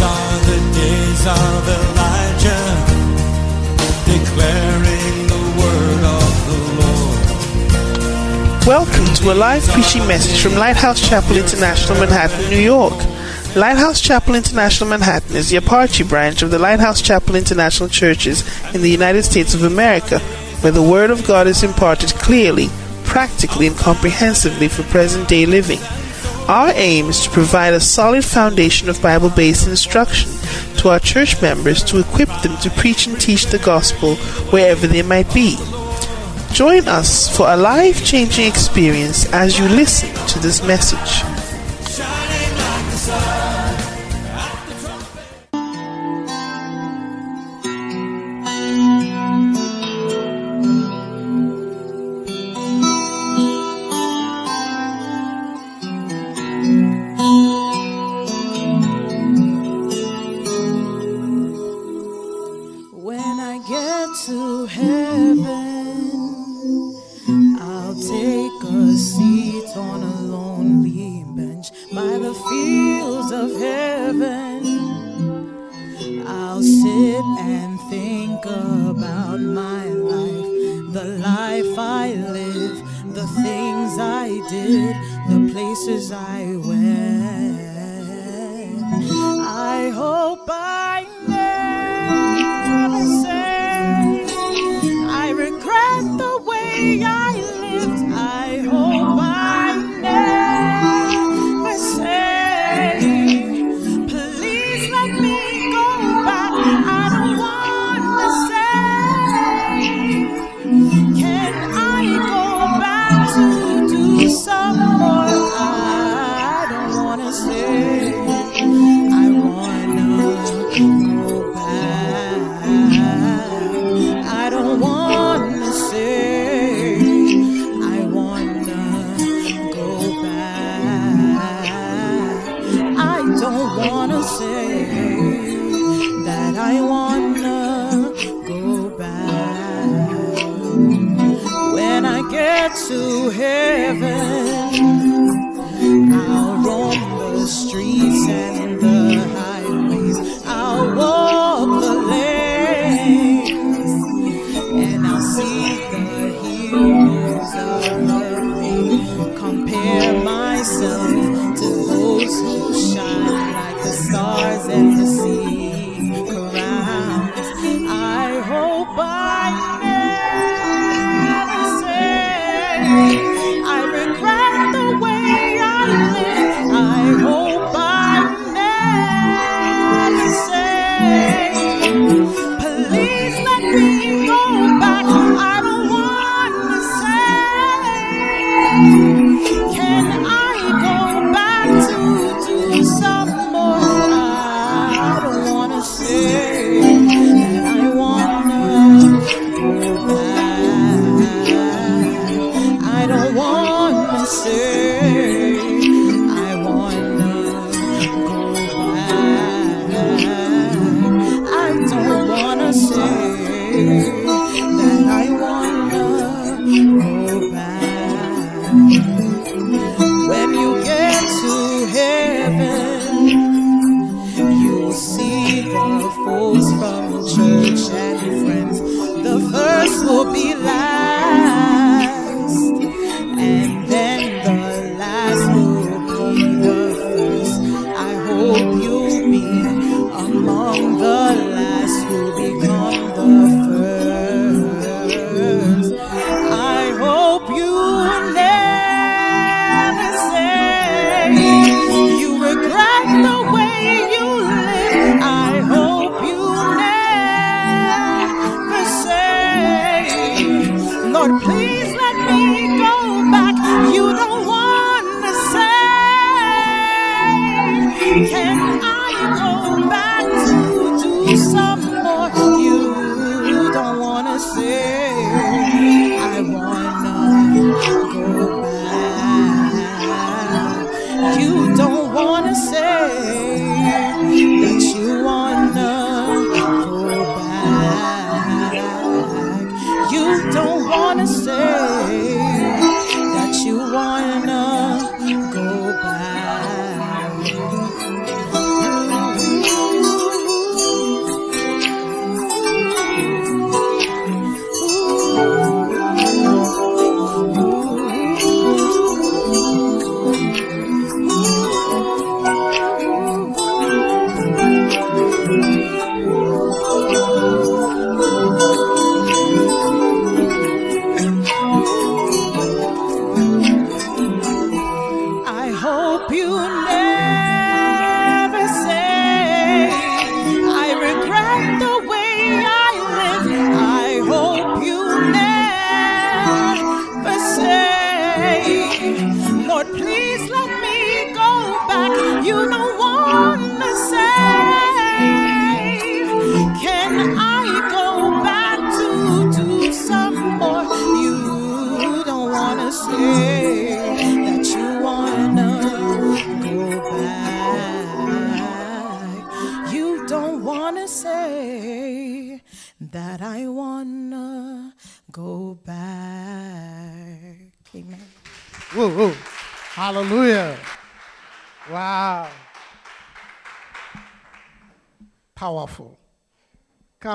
Are the days of Elijah, declaring the word of the Lord. Welcome to a live preaching message from Lighthouse Chapel International, Manhattan, New York. Lighthouse Chapel International Manhattan is the Apache branch of the Lighthouse Chapel International Churches in the United States of America, where the Word of God is imparted clearly, practically, and comprehensively for present day living. Our aim is to provide a solid foundation of Bible based instruction to our church members to equip them to preach and teach the gospel wherever they might be. Join us for a life changing experience as you listen to this message.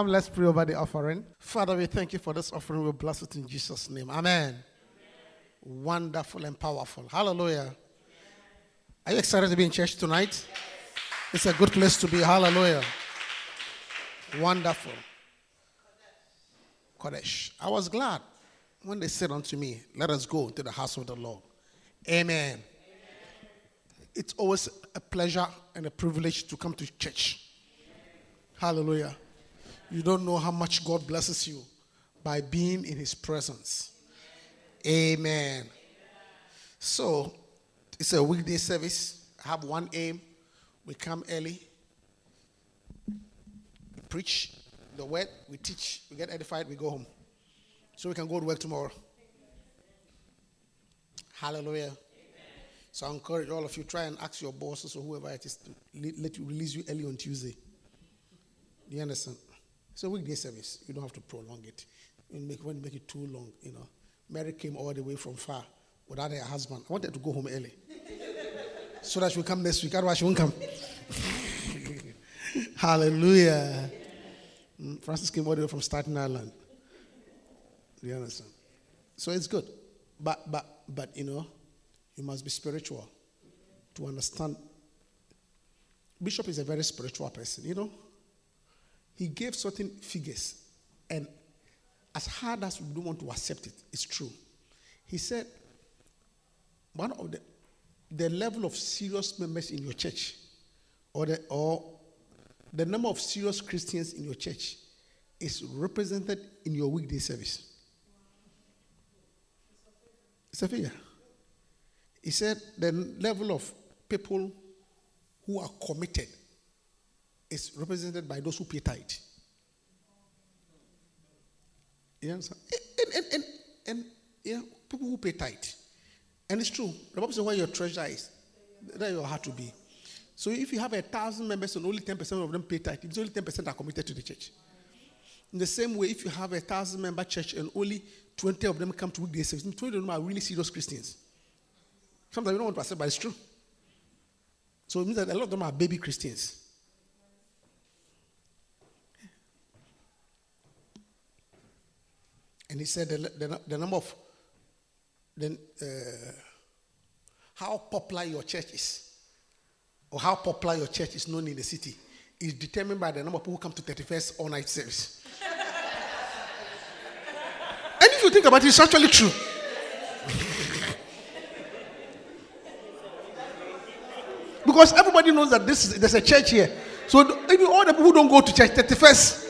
Let's pray over the offering. Father, we thank you for this offering. We bless it in Jesus' name. Amen. Wonderful and powerful. Hallelujah. Are you excited to be in church tonight? It's a good place to be. Hallelujah. Wonderful. Kodesh. I was glad when they said unto me, Let us go to the house of the Lord. Amen. It's always a pleasure and a privilege to come to church. Hallelujah. You don't know how much God blesses you by being in His presence. Amen. So, it's a weekday service. I have one aim. We come early, we preach the word, we teach, we get edified, we go home. So we can go to work tomorrow. Hallelujah. So I encourage all of you, try and ask your bosses or whoever it is to let you release you early on Tuesday. Do you understand? It's a weekday service. You don't have to prolong it. You make, when you make it too long, you know. Mary came all the way from far without her husband. I wanted to go home early. so that she will come next week. Otherwise, she won't come. Hallelujah. Mm, Francis came all the way from Staten Island. Do you understand? So it's good. But, but, but, you know, you must be spiritual to understand. Bishop is a very spiritual person, you know. He gave certain figures, and as hard as we don't want to accept it, it's true. He said, one of the the level of serious members in your church, or the or the number of serious Christians in your church, is represented in your weekday service. It's a figure. He said the level of people who are committed is represented by those who pay tithe. You understand? And, and, and, and people who pay tithe. And it's true. The Bible says where your treasure is, there your heart will be. So if you have a thousand members and only 10% of them pay tithe, it's only 10% are committed to the church. In the same way, if you have a thousand member church and only 20 of them come to weekday service, 20 of them are really serious Christians. Sometimes you don't want to accept, but it's true. So it means that a lot of them are baby Christians. And he said the, the, the number of, then uh, how popular your church is, or how popular your church is known in the city, is determined by the number of people who come to 31st all night service. and if you think about it, it's actually true. because everybody knows that this is, there's a church here. So even all the people who don't go to church, 31st.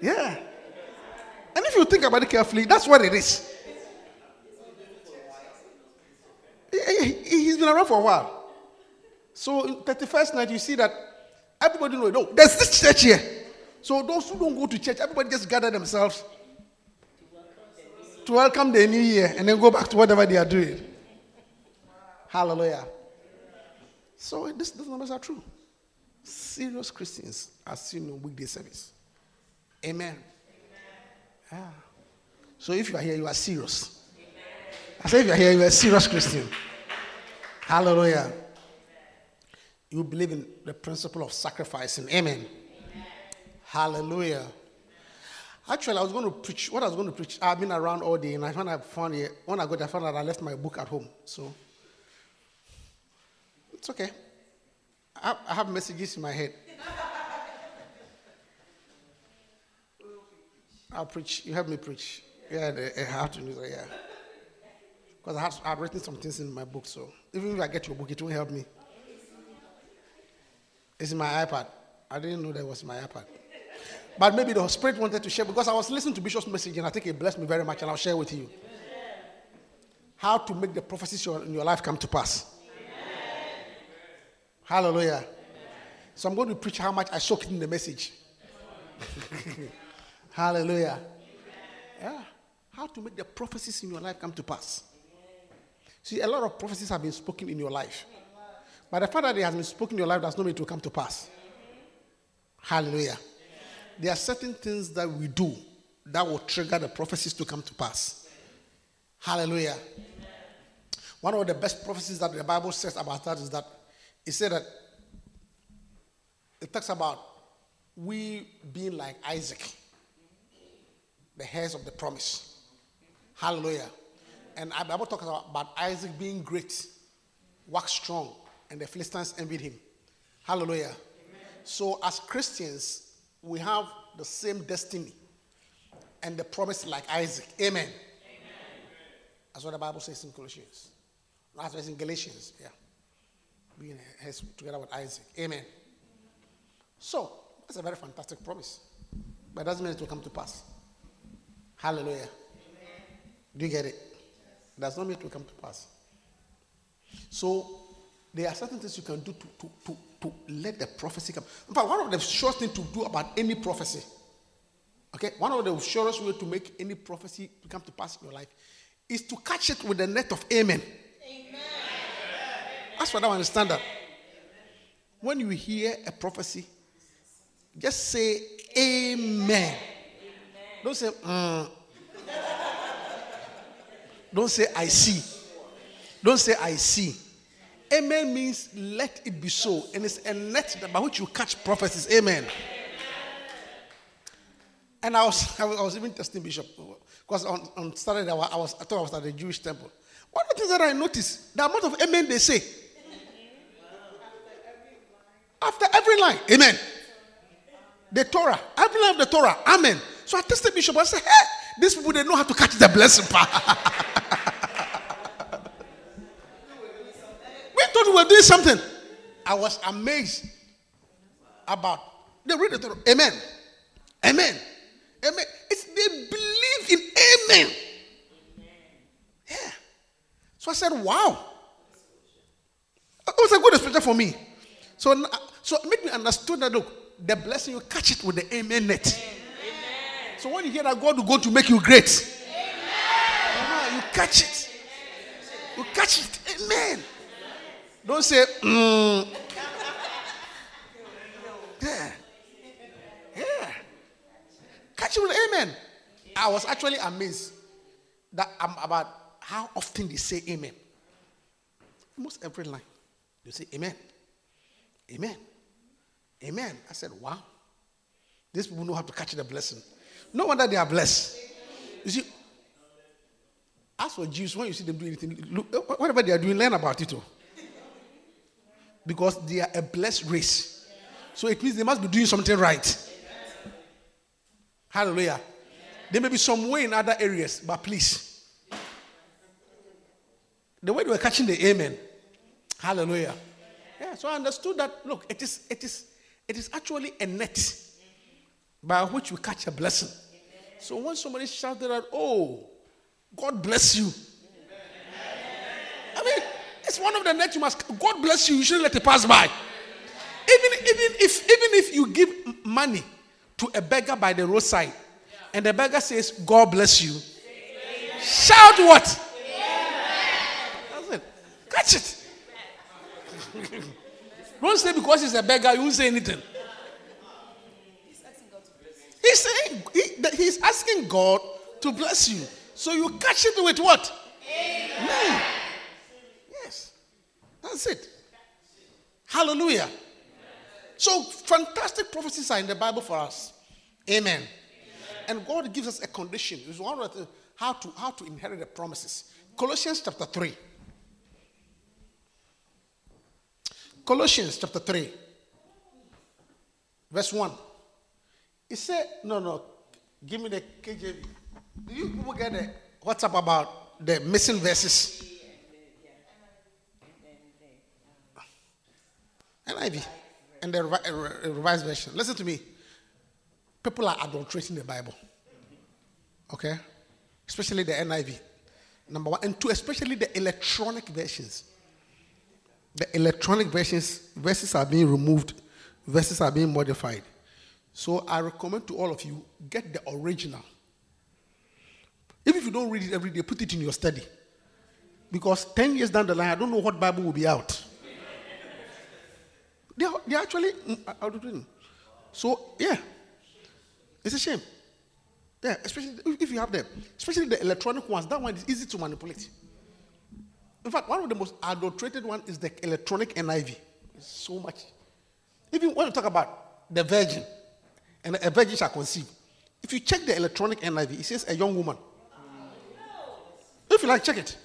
Yeah. And if you think about it carefully, that's what it is. He, he's been around for a while. So in 31st night, you see that everybody knows, no, there's this church here. So those who don't go to church, everybody just gather themselves to welcome the new year and then go back to whatever they are doing. Hallelujah. So these numbers are true. Serious Christians are seen on weekday service. Amen. Yeah. So if you are here, you are serious. I say if you are here, you are a serious Christian. Hallelujah. You believe in the principle of sacrificing. Amen. Hallelujah. Actually, I was going to preach. What I was going to preach, I've been around all day, and I found I found it, when I got there, I found out I left my book at home. So it's okay. I I have messages in my head. I'll preach. You help me preach. Yeah, eh, I have to do that. Yeah, because I have I've written some things in my book. So even if I get your book, it won't help me. It's in my iPad. I didn't know that was my iPad. But maybe the Spirit wanted to share because I was listening to Bishop's message and I think it blessed me very much, and I'll share with you how to make the prophecies in your life come to pass. Hallelujah. So I'm going to preach how much I soaked in the message. Hallelujah. Yeah. How to make the prophecies in your life come to pass. See, a lot of prophecies have been spoken in your life. But the fact that it has been spoken in your life does not mean it will come to pass. Hallelujah. There are certain things that we do that will trigger the prophecies to come to pass. Hallelujah. One of the best prophecies that the Bible says about that is that it said that it talks about we being like Isaac, the heirs of the promise. Hallelujah. And the Bible talks about, Isaac being great, wax strong, and the Philistines envied him. Hallelujah. So, as Christians, we have the same destiny and the promise like Isaac. Amen. That's what the Bible says in Colossians. That's what in Galatians. Yeah. Being together with Isaac. Amen. So, that's a very fantastic promise. But it doesn't mean it will come to pass. Hallelujah. Do you get it? Does not mean it will come to pass. So, there are certain things you can do to, to, to, to let the prophecy come. In fact, one of the surest things to do about any prophecy, okay, one of the surest way to make any prophecy come to pass in your life is to catch it with the net of amen. Amen. That's what I understand that. When you hear a prophecy, just say amen. Don't say, mm. Don't say I see. Don't say I see. Amen means let it be so. And it's a net by which you catch prophecies. Amen. And I was, I was, I was even testing Bishop because on, on Saturday I was, I was, I thought I was at the Jewish temple. One of the things that I noticed, the amount of amen they say. After every line, amen. The Torah, every line of the Torah, amen. So I tested Bishop. I said, hey, these people they know how to catch the blessing part. we thought we were doing something. I was amazed about they read the Torah. Amen. Amen. Amen. It's, they believe in amen. Yeah. So I said, wow. It was a good experience for me. So, so it made me understand that look, the blessing you catch it with the amen net. So when you hear that God is going to make you great, uh-huh, you catch it. You catch it. Amen. Don't say, mm. yeah. Yeah. Catch it with amen. I was actually amazed that I'm about how often they say amen. Almost every line. They say amen. Amen. Amen. I said, wow. These people know how to catch the blessing. No wonder they are blessed. You see, as for Jews, when you see them do anything, look, whatever they are doing, learn about it. oh. Because they are a blessed race. So it means they must be doing something right. Hallelujah. There may be some way in other areas, but please. The way they were catching the amen. Hallelujah. Yeah, so I understood that look, it is it is it is actually a net by which we catch a blessing. So when somebody shouted out, Oh, God bless you. It's one of the nets you must God bless you, you shouldn't let it pass by. Even, even if even if you give money to a beggar by the roadside and the beggar says, God bless you, shout what? Catch it. Don't say because he's a beggar, you won't say anything. He's asking god saying he, he's asking God to bless you. So you catch it with what? Amen. That's it. Hallelujah. So fantastic prophecies are in the Bible for us. Amen. And God gives us a condition. It's one of the how to how to inherit the promises. Colossians chapter 3. Colossians chapter 3, verse 1. It said, no, no, give me the KJV. Do you people get the WhatsApp about the missing verses? NIV and the uh, revised version. Listen to me. People are adulterating the Bible. Okay? Especially the NIV. Number one. And two, especially the electronic versions the electronic versions verses are being removed verses are being modified so i recommend to all of you get the original even if you don't read it every day put it in your study because 10 years down the line i don't know what bible will be out they are, actually mm, do it. So, yeah, it's a shame. Yeah, especially if if you have them, especially the electronic ones. That one is easy to manipulate. In fact, one of the most adulterated one is the electronic NIV. It's so much. Even when you talk about the virgin, and a virgin shall conceive. If you check the electronic NIV, it says a young woman. If you like, check it.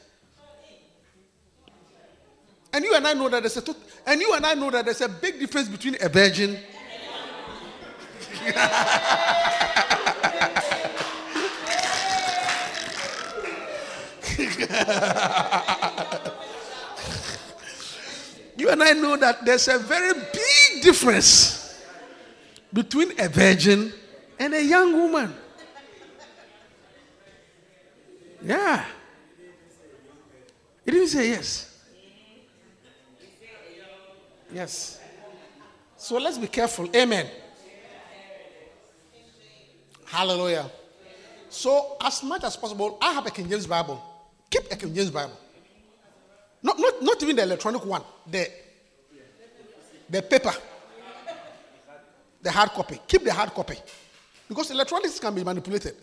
And you and I know that there's a tot- and you and I know that there's a big difference between a virgin. you and I know that there's a very big difference between a virgin and a young woman. Yeah. He didn't say yes. Yes. So let's be careful. Amen. Hallelujah. So, as much as possible, I have a King James Bible. Keep a King James Bible. Not, not, not even the electronic one, the, the paper, the hard copy. Keep the hard copy. Because electronics can be manipulated.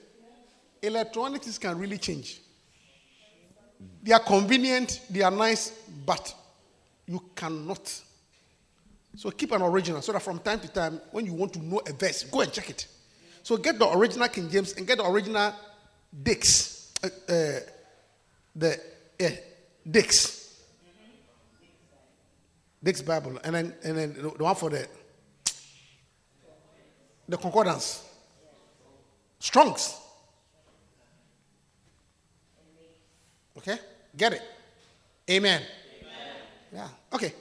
Electronics can really change. They are convenient, they are nice, but you cannot. So keep an original so that from time to time, when you want to know a verse, go and check it. So get the original King James and get the original Dake's. Uh, uh, the yeah, Dake's. Dake's Bible. And then and then the one for the the concordance. Strong's. Okay? Get it? Amen. Yeah. Okay.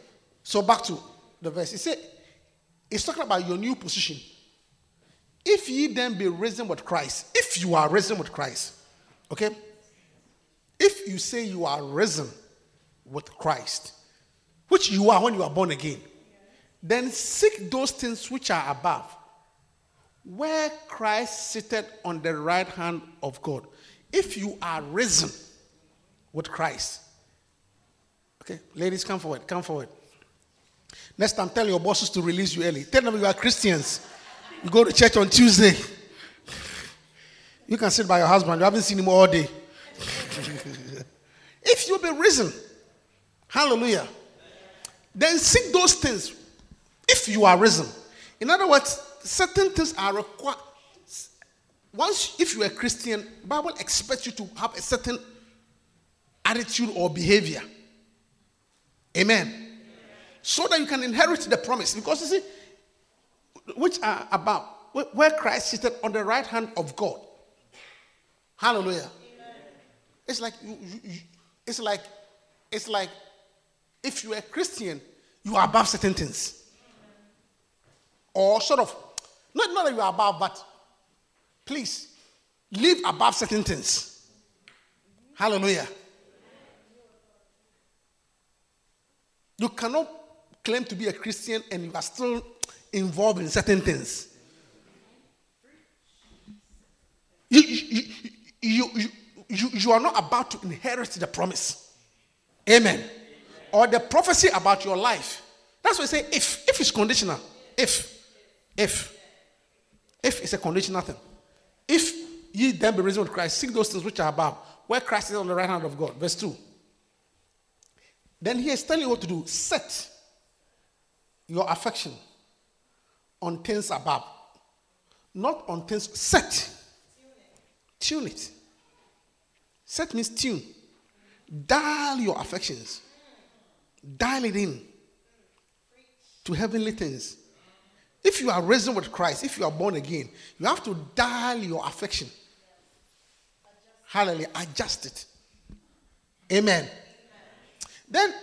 So back to the verse. It said, it's talking about your new position. If ye then be risen with Christ, if you are risen with Christ, okay? If you say you are risen with Christ, which you are when you are born again, then seek those things which are above, where Christ seated on the right hand of God. If you are risen with Christ, okay, ladies, come forward, come forward. Next time, tell your bosses to release you early. Tell them you are Christians. You go to church on Tuesday. You can sit by your husband. You haven't seen him all day. if you be risen, hallelujah, then seek those things. If you are risen, in other words, certain things are required. Once, if you are a Christian, Bible expects you to have a certain attitude or behavior. Amen so that you can inherit the promise. Because you see, which are about where- Christ seated on the right hand of God. Hallelujah. It's like you- you- it's like it's like if you are a Christian, you are above certain things. Or sort of not, not that you are above, but please live above certain things. Hallelujah. You cannot claim to be a Christian and you are still involved in certain things. You, you, you, you, you, you are not about to inherit the promise. Amen. Or the prophecy about your life. That's why I say if. If is conditional. If. If. If is a conditional thing. If ye then be risen with Christ, seek those things which are above, where Christ is on the right hand of God. Verse 2. Then he is telling you what to do. Set your affection on things above, not on things. Set. Tune it. Set means tune. Dial your affections. Dial it in to heavenly things. If you are risen with Christ, if you are born again, you have to dial your affection. Hallelujah. Adjust it. Amen. Then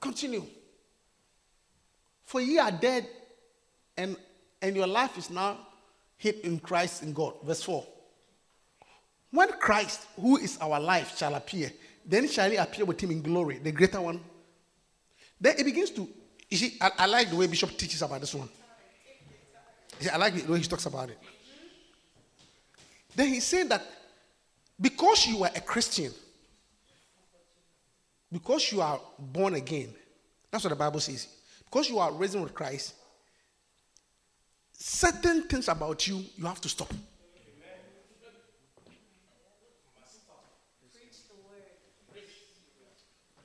continue. For ye are dead, and, and your life is now hid in Christ in God. Verse 4. When Christ, who is our life, shall appear, then shall he appear with him in glory, the greater one. Then it begins to, you see, I, I like the way Bishop teaches about this one. See, I like the way he talks about it. Then he's saying that because you are a Christian, because you are born again, that's what the Bible says. Because you are risen with Christ, certain things about you, you have to stop.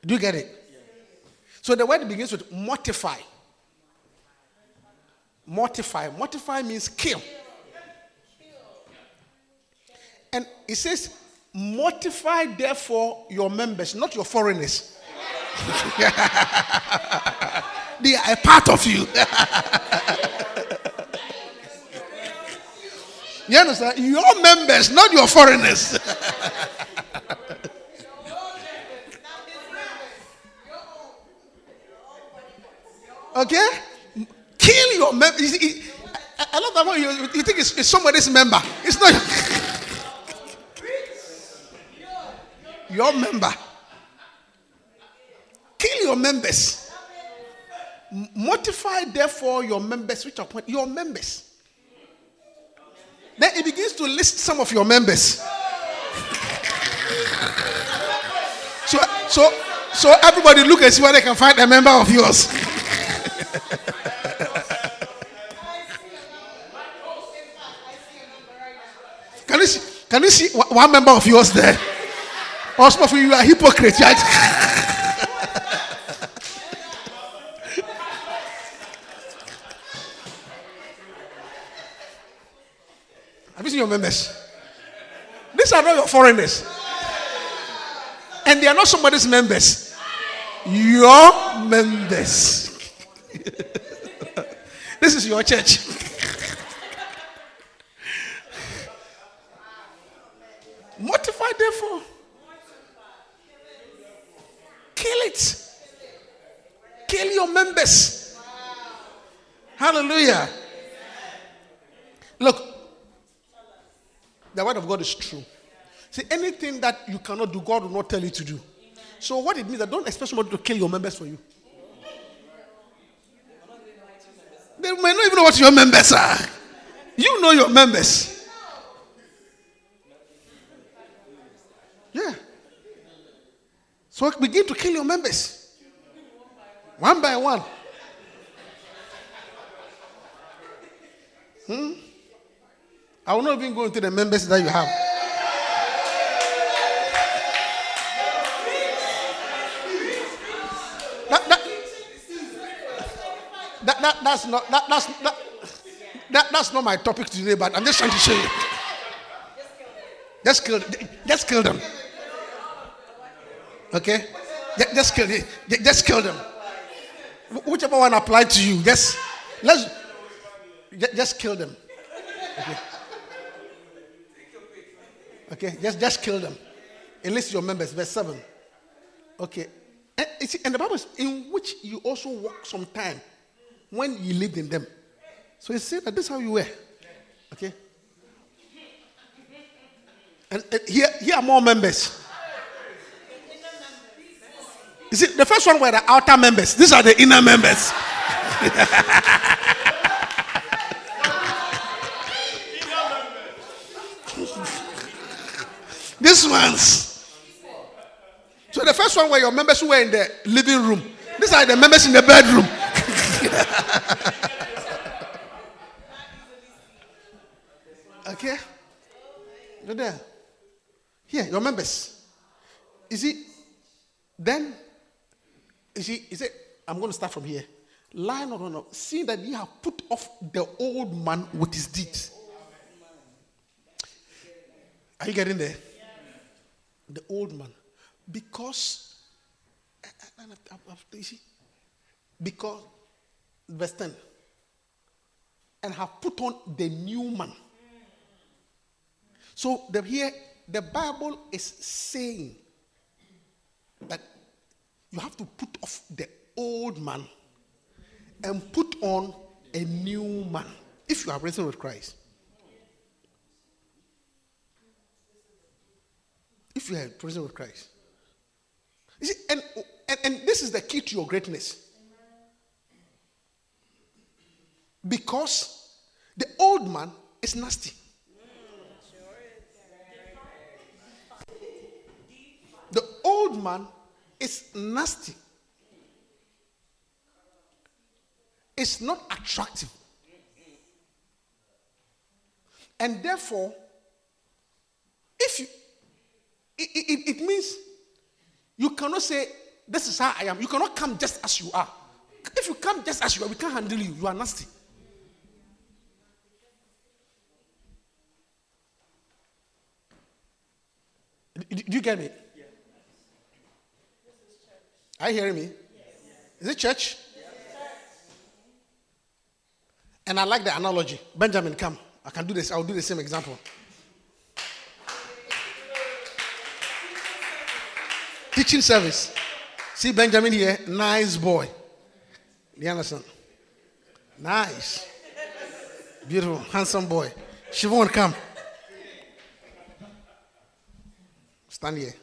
Do you get it? So the word begins with mortify. Mortify. Mortify means kill. And it says, mortify therefore your members, not your foreigners. they are a part of you. you understand? Your members, not your foreigners. okay? Kill your member. I love that one. You, you think it's, it's somebody's member. It's not your member. Kill your members. Mortify, therefore, your members, which are your members. Then it begins to list some of your members. so, so, so everybody look and see where they can find a member of yours. can you see? Can you see one member of yours there? Of you, are hypocrites. Right? Have you seen your members? These are not your foreigners. And they are not somebody's members. Your members. this is your church. Mortify, therefore. Kill it. Kill your members. Hallelujah. Look, the word of God is true. See, anything that you cannot do, God will not tell you to do. So, what it means that don't expect somebody to kill your members for you. They may not even know what your members are. You know your members. Yeah. So begin to kill your members. One by one. Hmm? I will not even go into the members that you have. That, that, that, that, that's not that, that's that, that, that's not my topic today, but I'm just trying to show you. Just kill them. Just kill them. Okay? Just, kill just kill them. Whichever one applied to you, just let's just kill them. Okay. Okay, just, just kill them. Enlist your members, verse 7. Okay. And, and the Bible is in which you also walk some time when you lived in them. So it said that this is how you were. Okay. And, and here, here are more members. You see, the first one were the outer members. These are the inner members. These ones. So the first one were your members who were in the living room. These are the members in the bedroom. okay? You're there. Here, your members. You see, then, you see, you say, I'm going to start from here. Line no, no, no. See that you have put off the old man with his deeds. Are you getting there? the old man. Because, you see, because, verse 10, and have put on the new man. So the, here, the Bible is saying that you have to put off the old man and put on a new man if you are risen with Christ. if you are present with Christ. You see, and, and, and this is the key to your greatness. Because the old man is nasty. The old man is nasty. It's not attractive. And therefore, if you, it, it, it means you cannot say, This is how I am. You cannot come just as you are. If you come just as you are, we can't handle you. You are nasty. Do do you get me? Are you hearing me? Is it church? And I like the analogy. Benjamin, come. I can do this. I'll do the same example. Teaching service. See Benjamin here, nice boy. You understand? Nice. Beautiful, handsome boy. Siobhan, come. Stand here.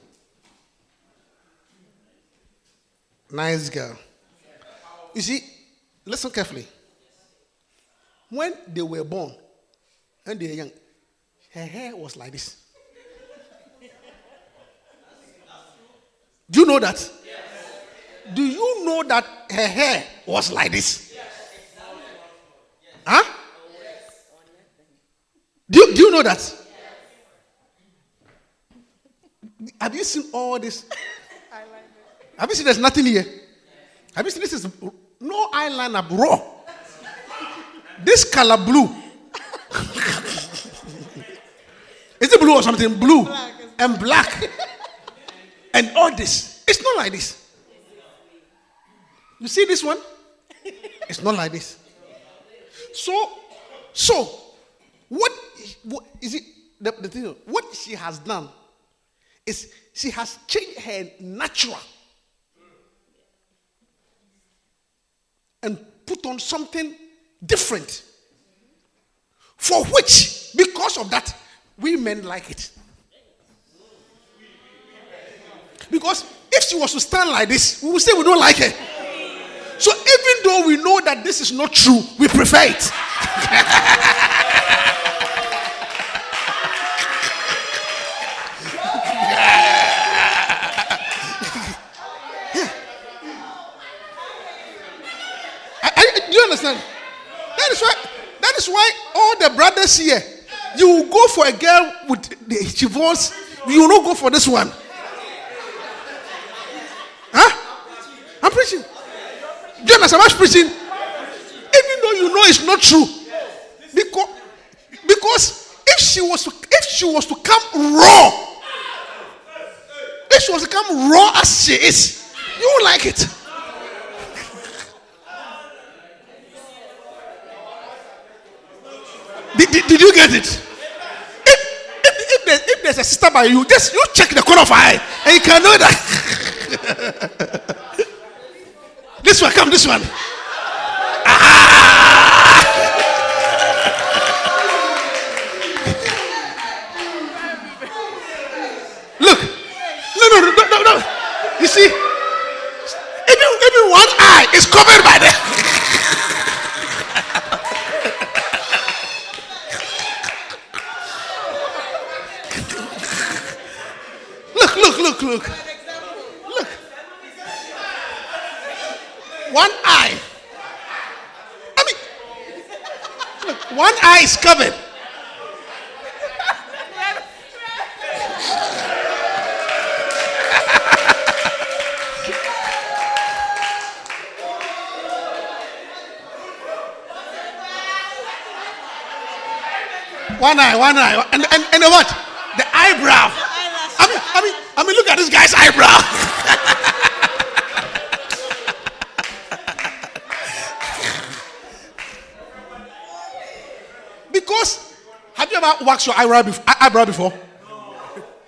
Nice girl. You see, listen carefully. When they were born and they were young, her hair was like this. Do you know that? Do you know that her hair was like this? Huh? Do you, do you know that? Have you seen all this? Have you seen there's nothing here? Have you seen this is no eyeliner, raw. This color blue. is it blue or something? Blue and black. and all this. It's not like this. You see this one? It's not like this. So, so what, what is it? The, the thing, what she has done is she has changed her natural and put on something different. For which, because of that, we men like it. Because if she was to stand like this, we would say we don't like her. So even though we know that this is not true, we prefer it. understand? That is why. That is why all the brothers here, you go for a girl with the chivons. You will not go for this one. Huh? I'm preaching. Do you understand? I'm preaching. Even though you know it's not true, because because if she was to, if she was to come raw, if she was to come raw as she is, you won't like it. Did, did, did you get it? If, if, if, there's, if there's a sister by you, just you check the corner of her eye and you can know that. this one, come, this one. Ah! Look. No, no, no, no, no. You see, even, even one eye is covered by the. Look, look, look, look. Look. One eye. I mean, look, one eye is covered. One eye, one eye, and and, and what? Eyebrow. I mean, I mean, I mean, look at this guy's eyebrow. because have you ever waxed your eyebrow before? Eyebrow before?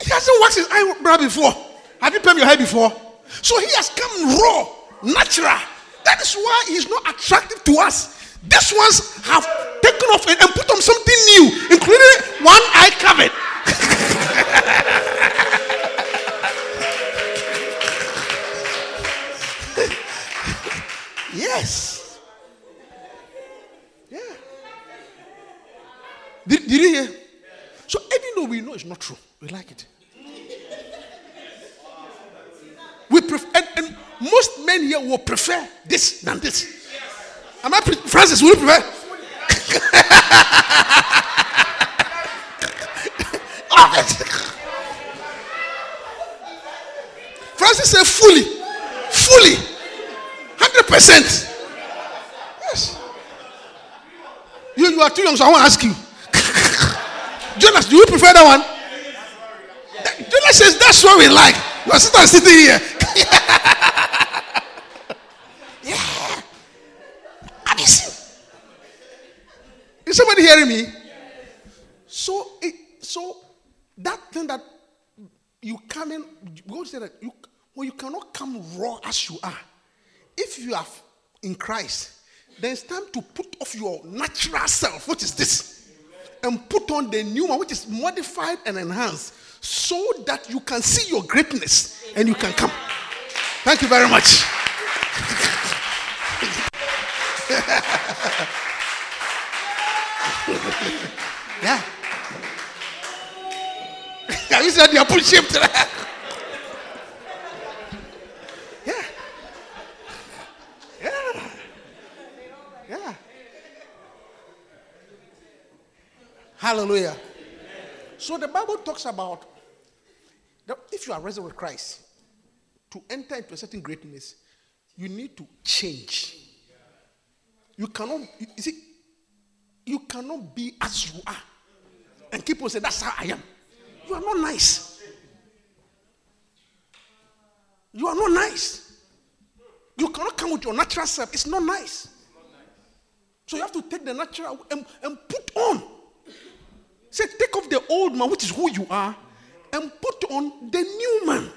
He hasn't waxed his eyebrow before. Have you permed your hair before? So he has come raw, natural. That is why he's not attractive to us. These ones have taken off and, and put on something new, including one eye covered. we like it. We prefer, and, and most men here will prefer this than this. Am I, pre- Francis? Will you prefer? Ah, Francis said, fully, fully, 100%. Yes. You, you are too young, so I want to ask you. Jonas, do you prefer that one? That's what we like. Your sister is sitting here. yeah. Is somebody hearing me? So, it, so that thing that you come in, God said that you, well, you cannot come raw as you are. If you are in Christ, then it's time to put off your natural self, which is this, and put on the new one, which is modified and enhanced, so that you can see your greatness and you can come. Thank you very much. yeah. Have you said you are? Yeah. Yeah. Yeah. Hallelujah. So the Bible talks about that if you are resurrected with Christ, to enter into a certain greatness, you need to change. You cannot, you see, you cannot be as you are and on saying, That's how I am. You are not nice. You are not nice. You cannot come with your natural self. It's not nice. So you have to take the natural and, and put on. Say, take off the old man, which is who you are, and put on the new man,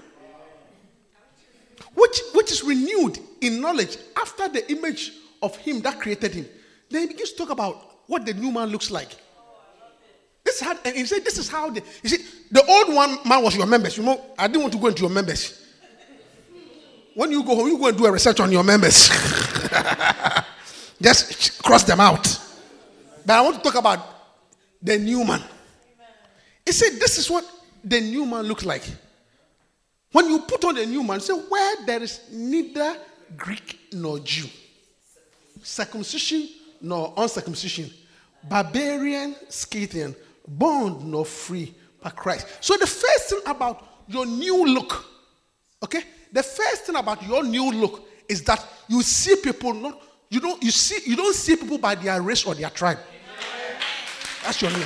which, which is renewed in knowledge after the image of him that created him. Then he begins to talk about what the new man looks like. This and he said, This is how the you see, the old one man was your members. You know, I didn't want to go into your members. When you go home, you go and do a research on your members. Just cross them out. But I want to talk about the new man. He said, This is what the new man looks like. When you put on the new man, say, Where there is neither Greek nor Jew, circumcision nor uncircumcision, barbarian, Scythian, bond nor free, but Christ. So the first thing about your new look, okay, the first thing about your new look is that you see people not you don't you see you don't see people by their race or their tribe. That's your new.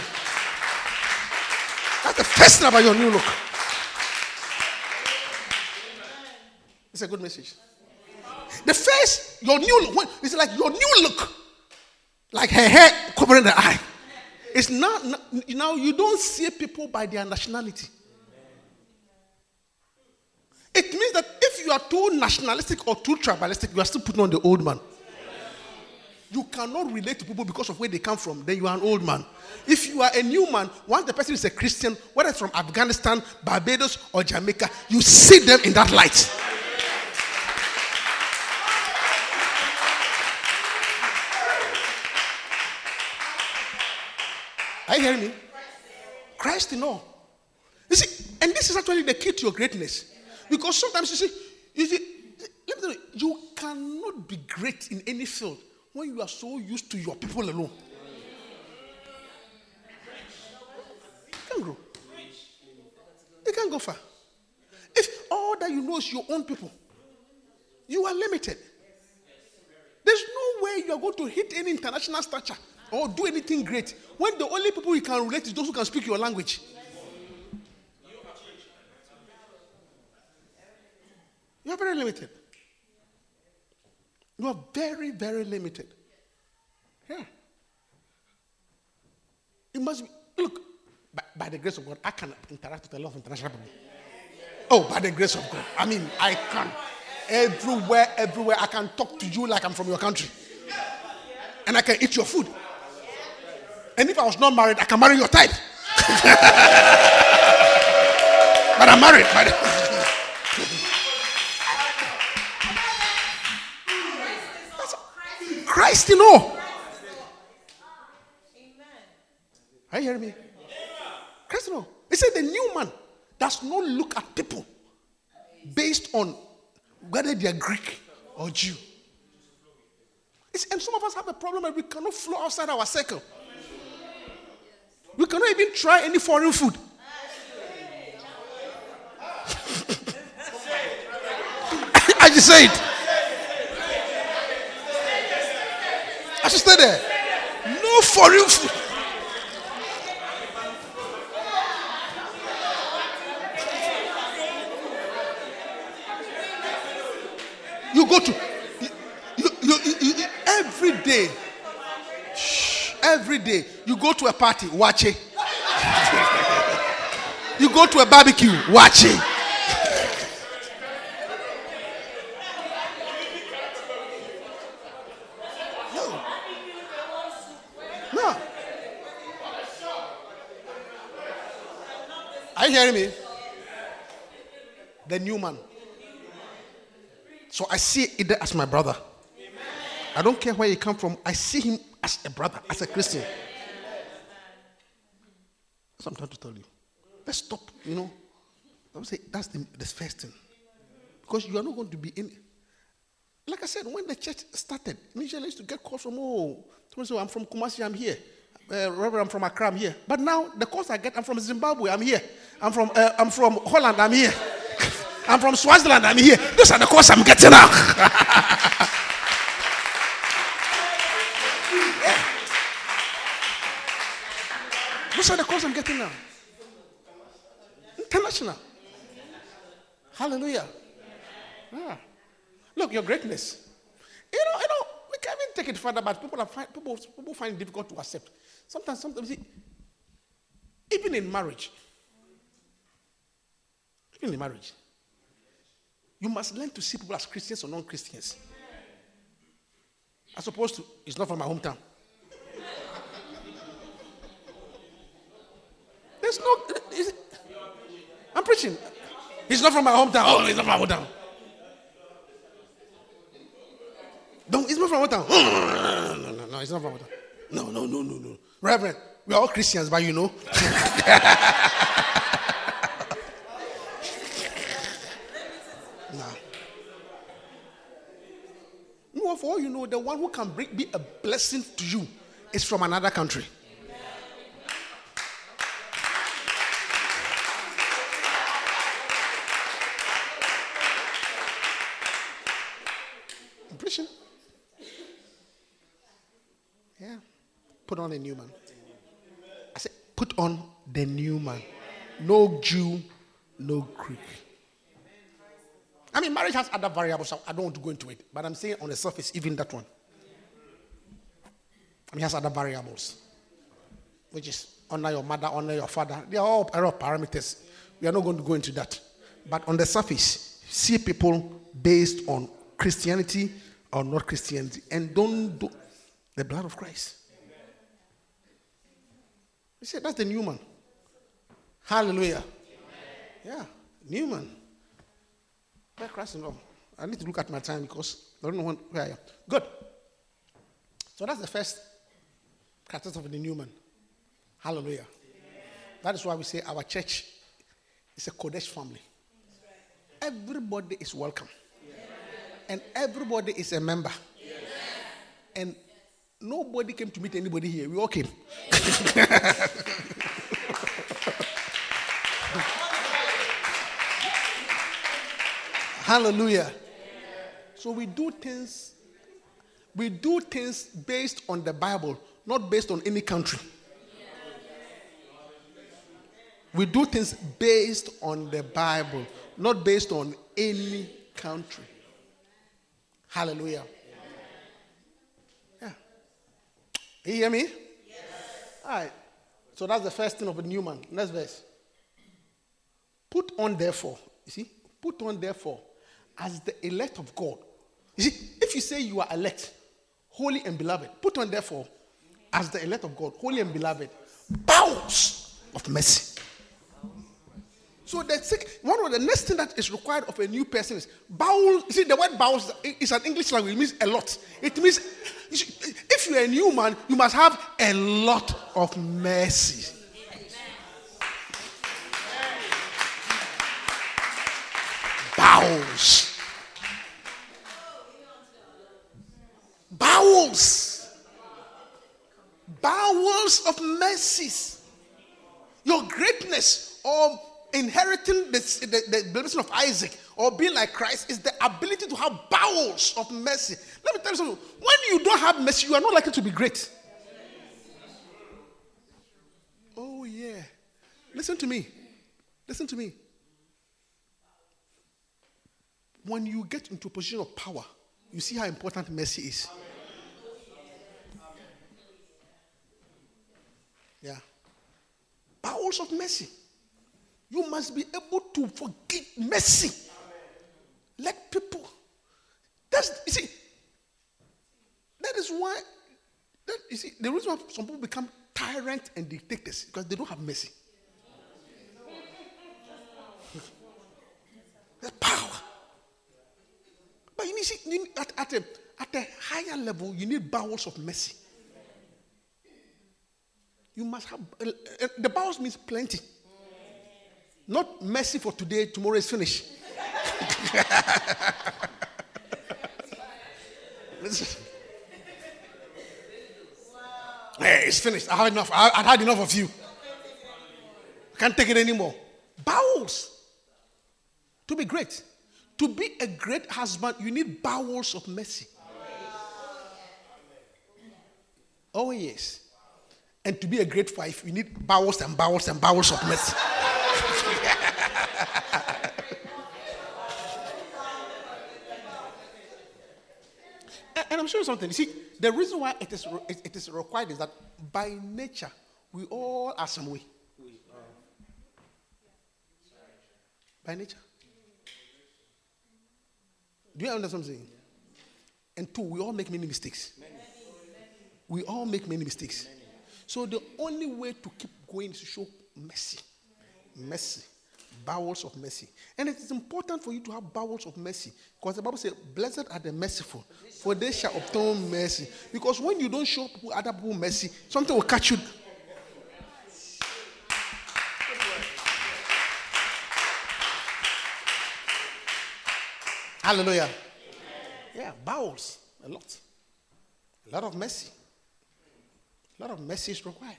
That's the first thing about your new look. It's a good message. The first, your new look, it's like your new look, like her hair covering the eye. It's not, not you know, you don't see people by their nationality. It means that if you are too nationalistic or too tribalistic, you are still putting on the old man. You cannot relate to people because of where they come from, then you are an old man. If you are a new man, once the person is a Christian, whether it's from Afghanistan, Barbados, or Jamaica, you see them in that light. Are you hearing me? Christ in all. You see, and this is actually the key to your greatness. Because sometimes you see, you see, let me tell you, you cannot be great in any field when you are so used to your people alone. You can't grow. You can't go far. If all that you know is your own people, you are limited. There's no way you are going to hit any international stature or do anything great when the only people you can relate is those who can speak your language. You are very limited. You are very, very limited. Yeah. It must be, look, by, by the grace of God, I can interact with a lot of international people. Oh, by the grace of God. I mean, I can. Everywhere, everywhere, I can talk to you like I'm from your country. And I can eat your food. And if I was not married, I can marry your type. but I'm married. Christ, you know. Are you hearing me? Christ, you know. They the new man does not look at people based on whether they are Greek or Jew. It's, and some of us have a problem that we cannot flow outside our circle. We cannot even try any foreign food. I just say it. There. No foreign food. You go to you, you, you, you, every day. Shh, every day you go to a party, watch it. you go to a barbecue, watch it. No. No. Are you hearing me? The new man. So I see it as my brother. I don't care where he come from. I see him as a brother, as a Christian. That's what I'm trying to tell you. Let's stop, you know. I would say that's the, the first thing. Because you are not going to be in. Like I said, when the church started, initially I used to get calls from, oh, say, I'm from Kumasi, I'm here. Uh, Reverend, I'm from Accra, I'm here. But now the calls I get, I'm from Zimbabwe, I'm here. I'm from, uh, I'm from Holland, I'm here. I'm from Swaziland, I'm here. Those are the calls I'm getting now. Those are the calls I'm getting now. International. Hallelujah. Ah. Look, your greatness. You know, you know, we can't even take it further, but people are people, people find it difficult to accept. Sometimes, sometimes, see, even in marriage, even in marriage, you must learn to see people as Christians or non-Christians. As opposed to, it's not from my hometown. There's no. I'm preaching. He's not from my hometown. Oh, he's not from my hometown. No, he's not from my hometown. No, no, no, no, he's not from my hometown. No, no, no, no, no. Reverend, we're all Christians, but you know. no. No, for all you know, the one who can bring, be a blessing to you is from another country. I'm preaching. Yeah. Put on a new man. I said, put on the new man. No Jew, no Greek. I mean, marriage has other variables. I don't want to go into it. But I'm saying on the surface, even that one. I mean, it has other variables. Which is honor your mother, honor your father. They are all error parameters. We are not going to go into that. But on the surface, see people based on Christianity or not Christianity. And don't do the blood of Christ. He said, that's the new man. Hallelujah. Yeah, new man. Where Christ love. I need to look at my time because I don't know where I am. Good. So that's the first characteristic of the new man. Hallelujah. That is why we say our church is a Kodesh family. Everybody is welcome. And everybody is a member. And nobody came to meet anybody here. We all came. Hallelujah. So we do things we do things based on the Bible, not based on any country. We do things based on the Bible, not based on any country. Hallelujah. Yeah. You hear me? Yes. All right. So that's the first thing of a new man. Next verse. Put on, therefore, you see, put on, therefore, as the elect of God. You see, if you say you are elect, holy and beloved, put on, therefore, as the elect of God, holy and beloved, bowels of mercy. So the sec- one of the next thing that is required of a new person is bowel. You see, the word bowels is an English language. It means a lot. It means if you're a new man, you must have a lot of mercy. Bowels. Bowels. Bowels of mercies. Your greatness or inheriting the, the, the blessing of Isaac or being like Christ is the ability to have bowels of mercy. Let me tell you something. When you don't have mercy, you are not likely to be great. Oh, yeah. Listen to me. Listen to me. When you get into a position of power, you see how important mercy is. Yeah. Bowels of mercy. You must be able to forgive mercy. Let people. That's you see. That is why. That you see the reason why some people become tyrants and dictators because they don't have mercy. The power. But you need, see, you need at, at, a, at a higher level, you need bowels of mercy. You must have uh, uh, the bowels means plenty. Not mercy for today, tomorrow is finished. Hey, it's finished. I have enough. I, I've had enough of you. I can't take it anymore. Bowels. To be great. To be a great husband, you need bowels of mercy. Oh, yes. And to be a great wife, you need bowels and bowels and bowels of mercy. And- I'm sure something. You see, the reason why it is, it, it is required is that by nature, we all are some way. By nature. Do you understand what I'm saying? And two, we all make many mistakes. We all make many mistakes. So the only way to keep going is to show mercy. Mercy. Bowels of mercy. And it is important for you to have bowels of mercy. Because the Bible says, Blessed are the merciful, for they shall obtain mercy. Because when you don't show people, other people mercy, something will catch you. Hallelujah. Yeah, bowels. A lot. A lot of mercy. A lot of mercy is required.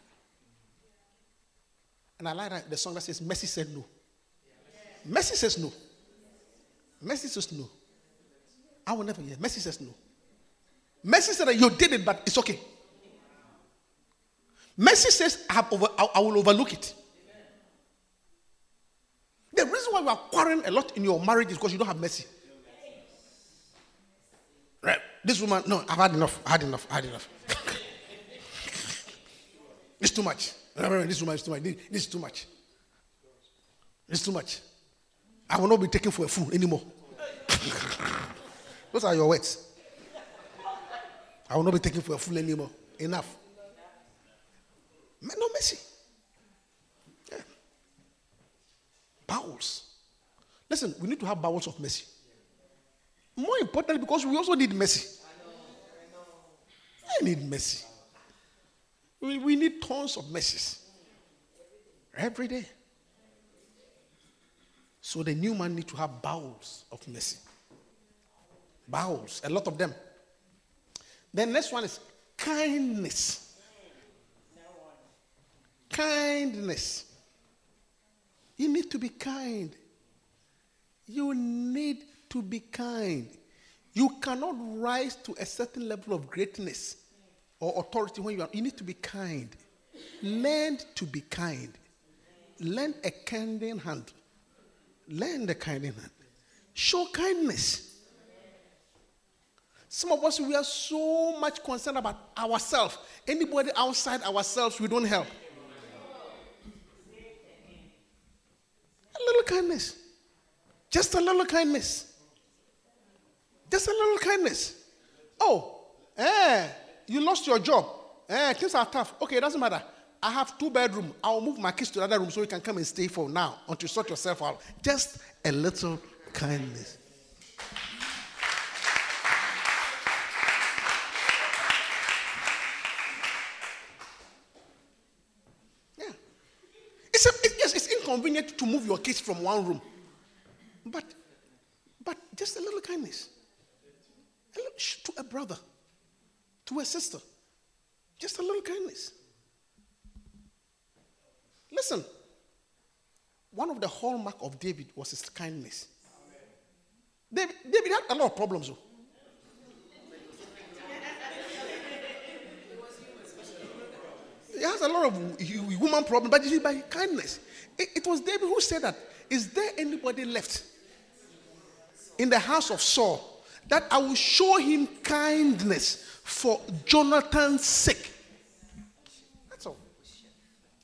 And I like that the song that says, Mercy said no. Mercy says no. Mercy says no. I will never hear. Mercy says no. Mercy said that you did it, but it's okay. Mercy says, I, over, I, I will overlook it. The reason why we are quarreling a lot in your marriage is because you don't have mercy. Right? This woman, no, I've had enough. I had enough. I had enough. it's too much. This woman is too much. This is too much. It's too much. I will not be taken for a fool anymore. Those are your words. I will not be taken for a fool anymore. Enough. No mercy. Yeah. Bowels. Listen, we need to have bowels of mercy. More importantly, because we also need mercy. I need mercy. We, we need tons of mercies every day. So the new man need to have bowels of mercy. Bowels, a lot of them. The next one is kindness. Kindness. You need to be kind. You need to be kind. You cannot rise to a certain level of greatness or authority when you are. You need to be kind. Learn to be kind. Learn a kinding hand. Learn the hand. Show kindness. Some of us, we are so much concerned about ourselves. Anybody outside ourselves, we don't help. A little kindness. Just a little kindness. Just a little kindness. Oh, eh, you lost your job. Eh, things are tough. Okay, it doesn't matter. I have two bedroom. I'll move my kids to another room so you can come and stay for now until you sort yourself out. Just a little kindness. Yeah. It's, inconvenient to move your kids from one room. But, but just a little kindness. A little, to a brother, to a sister. Just a little kindness. Listen, one of the hallmark of David was his kindness. David, David had a lot of problems. Though. He has a lot of woman problems, but by kindness. It was David who said that. Is there anybody left in the house of Saul that I will show him kindness for Jonathan's sake?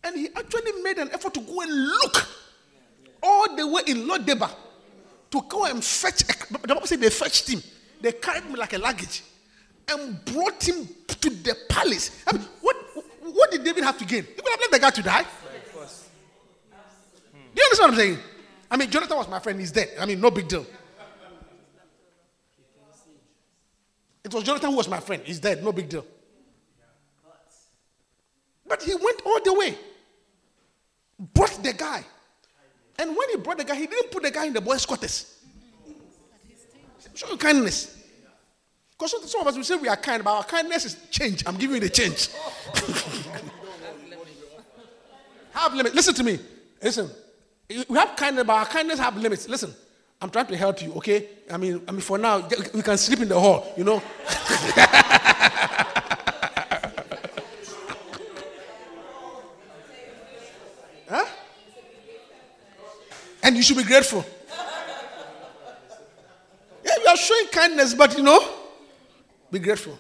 And he actually made an effort to go and look all the way in Lodebar to go and fetch. The Bible said they fetched him. They carried him like a luggage and brought him to the palace. I mean, what, what did David have to gain? He could have let the guy to die. Do you understand what I'm saying? I mean, Jonathan was my friend. He's dead. I mean, no big deal. It was Jonathan who was my friend. He's dead. No big deal. But he went all the way, brought the guy. And when he brought the guy, he didn't put the guy in the boys' quarters. Show you kindness. Because some- of us will say we are kind, but our kindness is change. I'm giving you the change. have limits. Listen to me. Listen. We have kindness, but our kindness have limits. Listen. I'm trying to help you, okay? I mean, I mean, for now, we can sleep in the hall, you know. huh? And you should be grateful. Yeah, you are showing kindness, but you know, be grateful.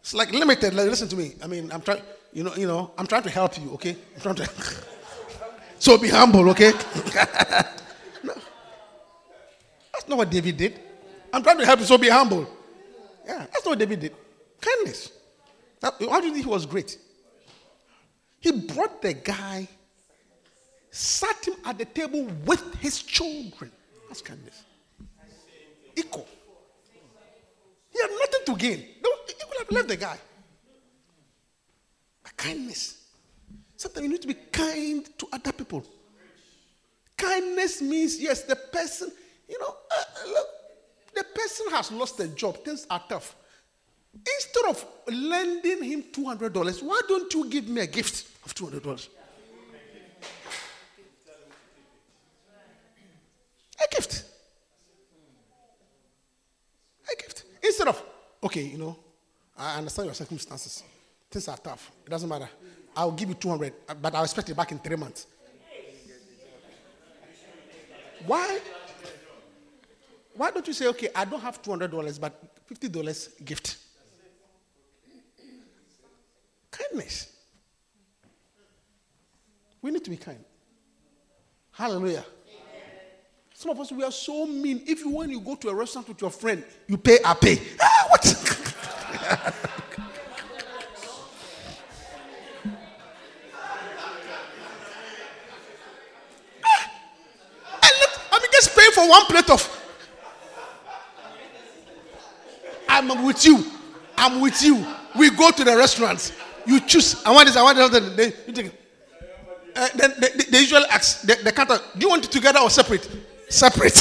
It's like limited. Like, listen to me. I mean, I'm trying. You know, you know, I'm trying to help you. Okay, I'm trying to. so be humble. Okay. no, that's not what David did. I'm trying to help you. So be humble. Yeah, that's not what David did. Kindness. How do you think he was great? He brought the guy, sat him at the table with his children. That's kindness. Equal. He had nothing to gain. No, He could have left the guy. But kindness. Sometimes you need to be kind to other people. Kindness means, yes, the person, you know, uh, look, the person has lost a job, things are tough. Instead of lending him $200, why don't you give me a gift of $200? A gift. A gift. Instead of, okay, you know, I understand your circumstances. Things are tough. It doesn't matter. I'll give you 200, but I'll expect it back in three months. Why? Why don't you say, okay, I don't have $200, but $50 gift? Kindness. We need to be kind. Hallelujah. Some of us, we are so mean. If you, when you go to a restaurant with your friend, you pay, I pay. Ah, what? Ah, for one plate of. I'm with you. I'm with you. We go to the restaurant. You choose. I want this. I want that. It. Uh, then they, they, they usually ask the, the counter, do you want it together or separate? Separate.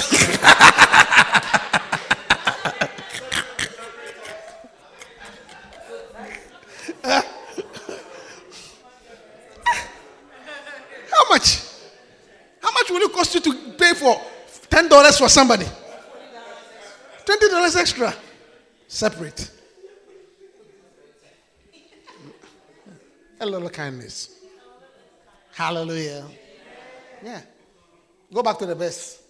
How much? How much will it cost you to pay for ten dollars for somebody? Twenty dollars extra. Separate. A little kindness. Hallelujah. Yeah. Go back to the verse.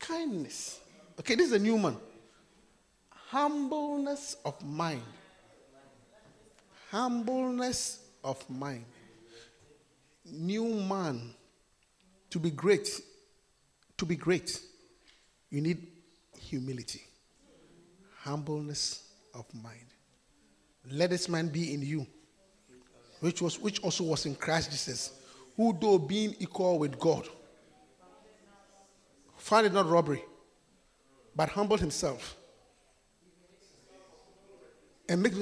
Kindness. Okay, this is a new man. Humbleness of mind. Humbleness of mind. New man. To be great. To be great. You need humility. Humbleness of mind. Let this man be in you which was which also was in Christ Jesus, who though being equal with God, found it not robbery, but humbled himself, and make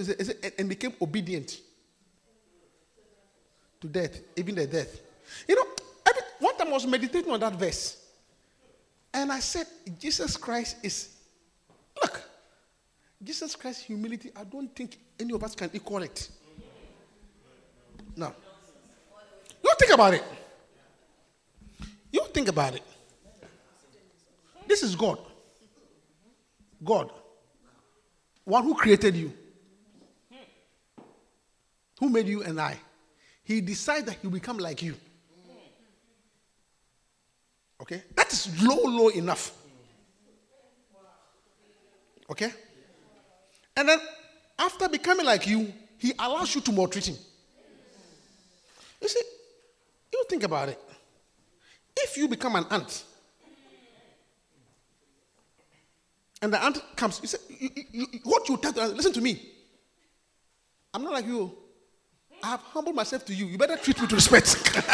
and became obedient to death, even the death. You know, every, one time I was meditating on that verse, and I said, Jesus Christ is look, Jesus Christ's humility. I don't think any of us can equal it. No. You think about it. You think about it. This is God. God. One who created you. Who made you and I. He decided that he'll become like you. Okay? That is low, low enough. Okay? And then after becoming like you, he allows you to maltreat him. You see, you think about it. If you become an ant, and the aunt comes, you say, you, you, what you tell ant, listen to me. I'm not like you. I have humbled myself to you. You better treat me with respect.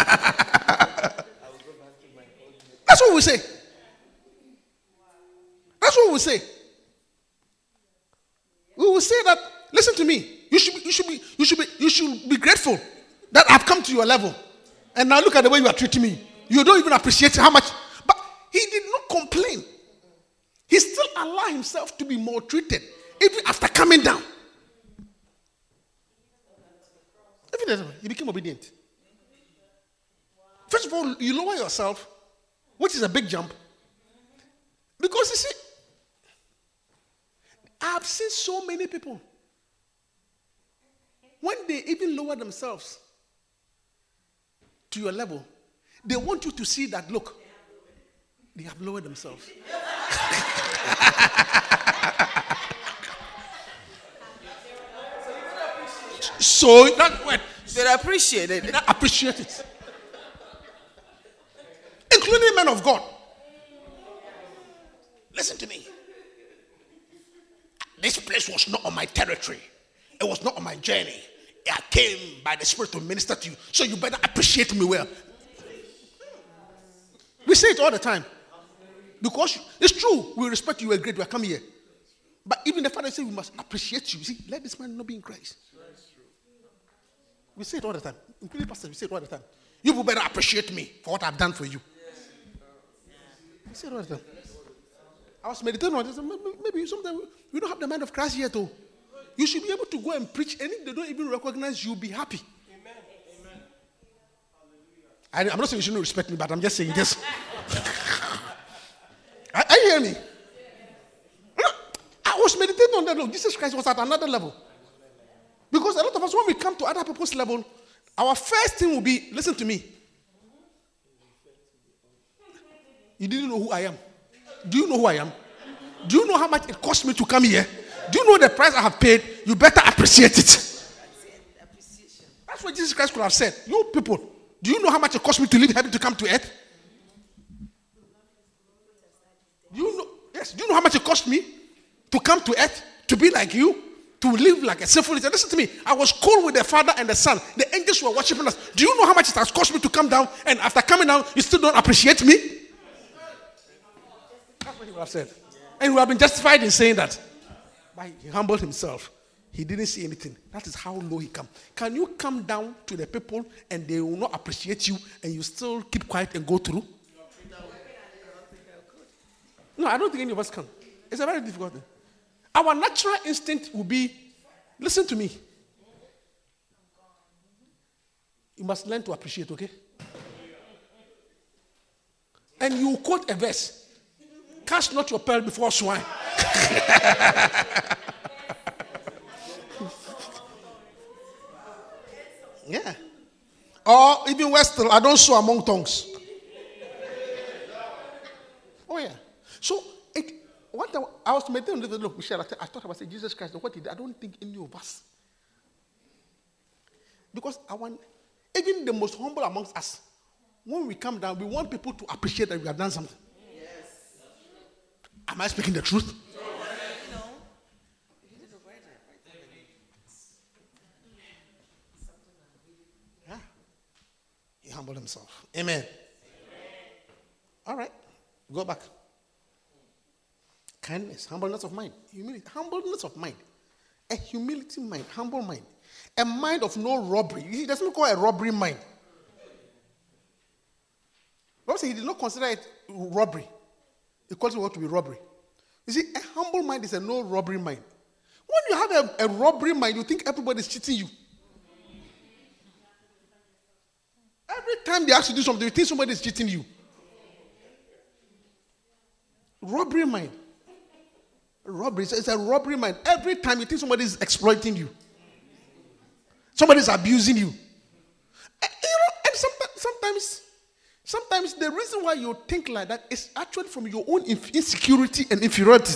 That's what we say. That's what we say. We will say that, listen to me. You should be, you should be, you should be, you should be grateful that I've come to your level. And now look at the way you are treating me. You don't even appreciate how much. But he did not complain. He still allowed himself to be maltreated, even after coming down. Even he became obedient. First of all, you lower yourself, which is a big jump. Because you see, I've seen so many people when they even lower themselves to your level, they want you to see that look, they have lowered themselves. so that word, They appreciate it. they appreciate it, including men of God. Listen to me. This place was not on my territory. It was not on my journey. I came by the Spirit to minister to you. So you better appreciate me well. We say it all the time. Because it's true. We respect you. You're great. We are coming here. But even the father said we must appreciate you. See, let this man not be in Christ. We say it all the time. Including pastors, we say it all the time. You people better appreciate me for what I've done for you. We say it all the time. I was meditating on this. Maybe, maybe sometimes you don't have the mind of Christ yet, though. You should be able to go and preach, and if they don't even recognize you, be happy. Amen. Amen. I, am not saying you shouldn't respect me, but I'm just saying this. You hearing me? I was meditating on that. Look, Jesus Christ was at another level. Because a lot of us, when we come to other people's level, our first thing will be listen to me. You didn't know who I am. Do you know who I am? Do you know how much it cost me to come here? Do you know the price I have paid? You better appreciate it. That's what Jesus Christ could have said. You people, do you know how much it cost me to leave heaven to come to earth? Do you know? Yes. Do you know how much it cost me to come to earth to be like you, to live like a sinful? Listen to me. I was cool with the Father and the Son. The angels were worshiping us. Do you know how much it has cost me to come down? And after coming down, you still don't appreciate me? That's what he would have said. And we have been justified in saying that. But he humbled himself. He didn't see anything. That is how low he come. Can you come down to the people and they will not appreciate you and you still keep quiet and go through? No, I don't think any of us can. It's a very difficult thing. Our natural instinct will be listen to me. You must learn to appreciate, okay? And you quote a verse Cast not your pearl before swine. yeah. Or even worse still, I don't sow among tongues. Oh, yeah. So, it, what I, was meditating on this, look, Michelle, I, I thought about saying Jesus Christ. What did, I don't think any of us. Because I want, even the most humble amongst us, when we come down, we want people to appreciate that we have done something. Yes. Am I speaking the truth? Humbled himself. Amen. All right. Go back. Kindness, humbleness of mind, humility, humbleness of mind, a humility mind, humble mind, a mind of no robbery. He doesn't call a robbery mind. Bible he did not consider it robbery. He calls it what to be robbery. You see, a humble mind is a no robbery mind. When you have a, a robbery mind, you think everybody is cheating you. Every time they ask you to do something, you think somebody is cheating you. Robbery mind. Robbery. It's a robbery mind. Every time you think somebody is exploiting you, somebody is abusing you. And, you know, and sometimes, sometimes, sometimes the reason why you think like that is actually from your own insecurity and inferiority.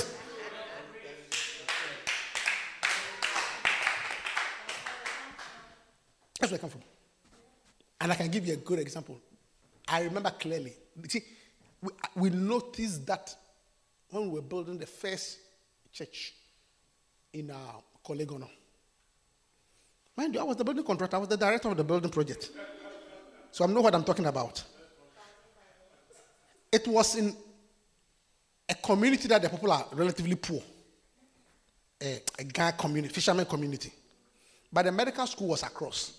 That's where I come from. And I can give you a good example. I remember clearly. See, we, we noticed that when we were building the first church in uh, Korle Gonno. Mind you, I was the building contractor, I was the director of the building project. So I know what I'm talking about. It was in a community that the people are relatively poor. A, a guy community, fisherman community. But the medical school was across.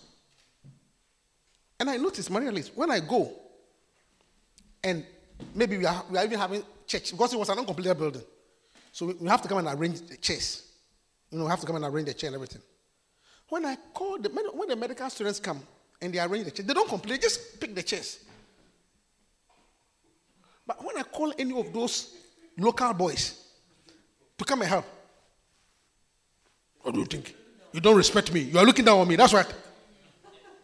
And I noticed, Maria Liz, when I go, and maybe we are, we are even having church, because it was an uncompleted building. So we, have to come and arrange the chairs. You know, we have to come and arrange the chair and everything. When I call the, when the medical students come and they arrange the chair, they don't complain, just pick the chairs. But when I call any of those local boys to come and help, what do you think? You don't respect me. You are looking down on me. That's right.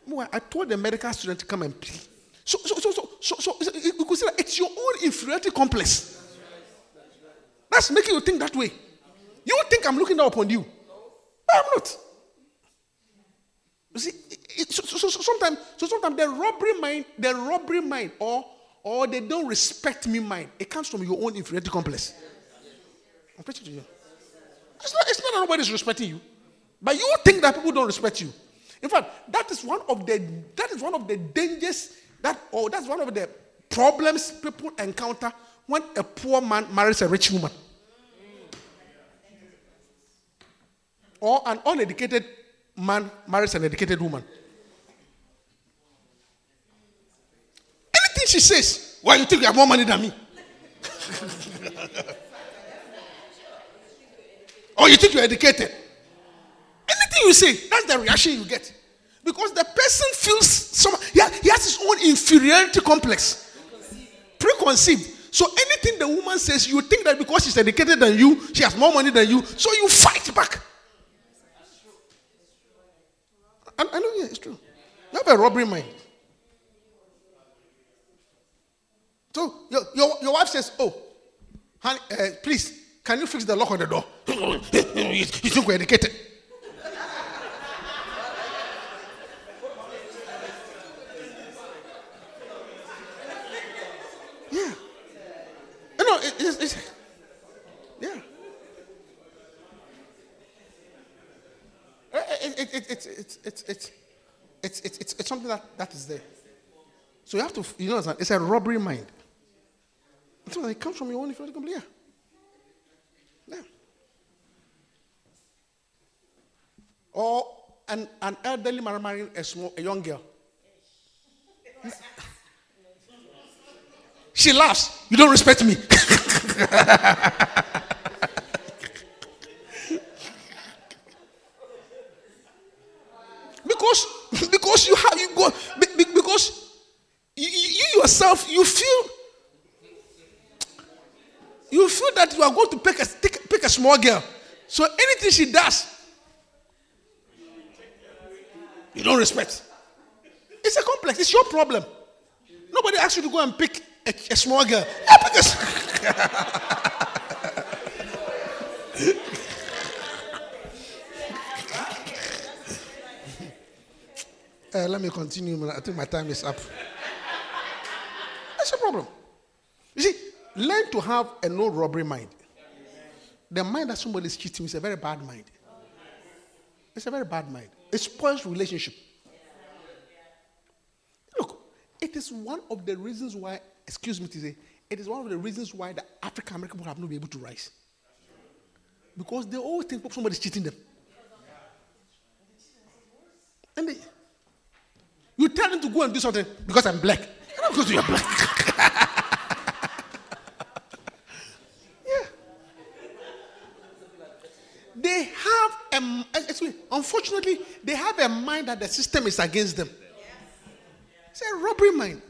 Well, I told the medical student to come and. So, so, so, so, so, so so you could say that it's your own inferiority complex. That's making you think that way. You think I'm looking down upon you, I'm not. You see, it- it- so, so, so sometimes, so sometimes the robbery mind, the robbery mind, or or they don't respect me mind, it comes from your own inferiority complex. I'm preaching to you. It's not, it's not that nobody's respecting you, but you think that people don't respect you. In fact, that is one of the that is one of the dangers that or that's one of the problems people encounter when a poor man marries a rich woman. Or an uneducated man marries an educated woman. Anything she says, why you think you have more money than me? or you think you're educated? Anything you say, that's the reaction you get. Because the person feels some he has, he has his own inferiority complex. Preconceived. So anything the woman says, you think that because she's educated than you, she has more money than you, so you fight back. I, I know, yeah, it's true. You have a robbery mind. So your, your, your wife says, Oh, honey, uh, please, can you fix the lock on the door? you, think we're educated? it, it, it, it, it, it, it, it's, it's, something that, that is there. So you have to, you know, it's a robbery mind. So it comes from your own inferiority complex. Yeah. yeah. Or an, an elderly man marrying a, small, a young girl. she laughs. You don't respect me. because because you have you go be- be- because you, you you yourself you feel you feel that you are going to pick a pick a small girl. So anything she does, you don't respect. It's a complex. It's your problem. Nobody asked you to go and pick a, a small girl. Yeah, pick a Uh, let me continue. I think my time is up. That's a problem. You see, learn to have a no robbery mind. The mind that somebody is cheating is a very bad mind. It's a very bad mind. It spoils relationship. Look, it is one of the reasons why, excuse me to say, it is one of the reasons why the African American people have not been able to rise. Because they always think somebody is cheating them. And they, you tell them to go and do something because I'm black. Not because you are black. yeah. They have a, m- eh, excuse me, unfortunately, they have a mind that the system is against them. It's a robbery mind.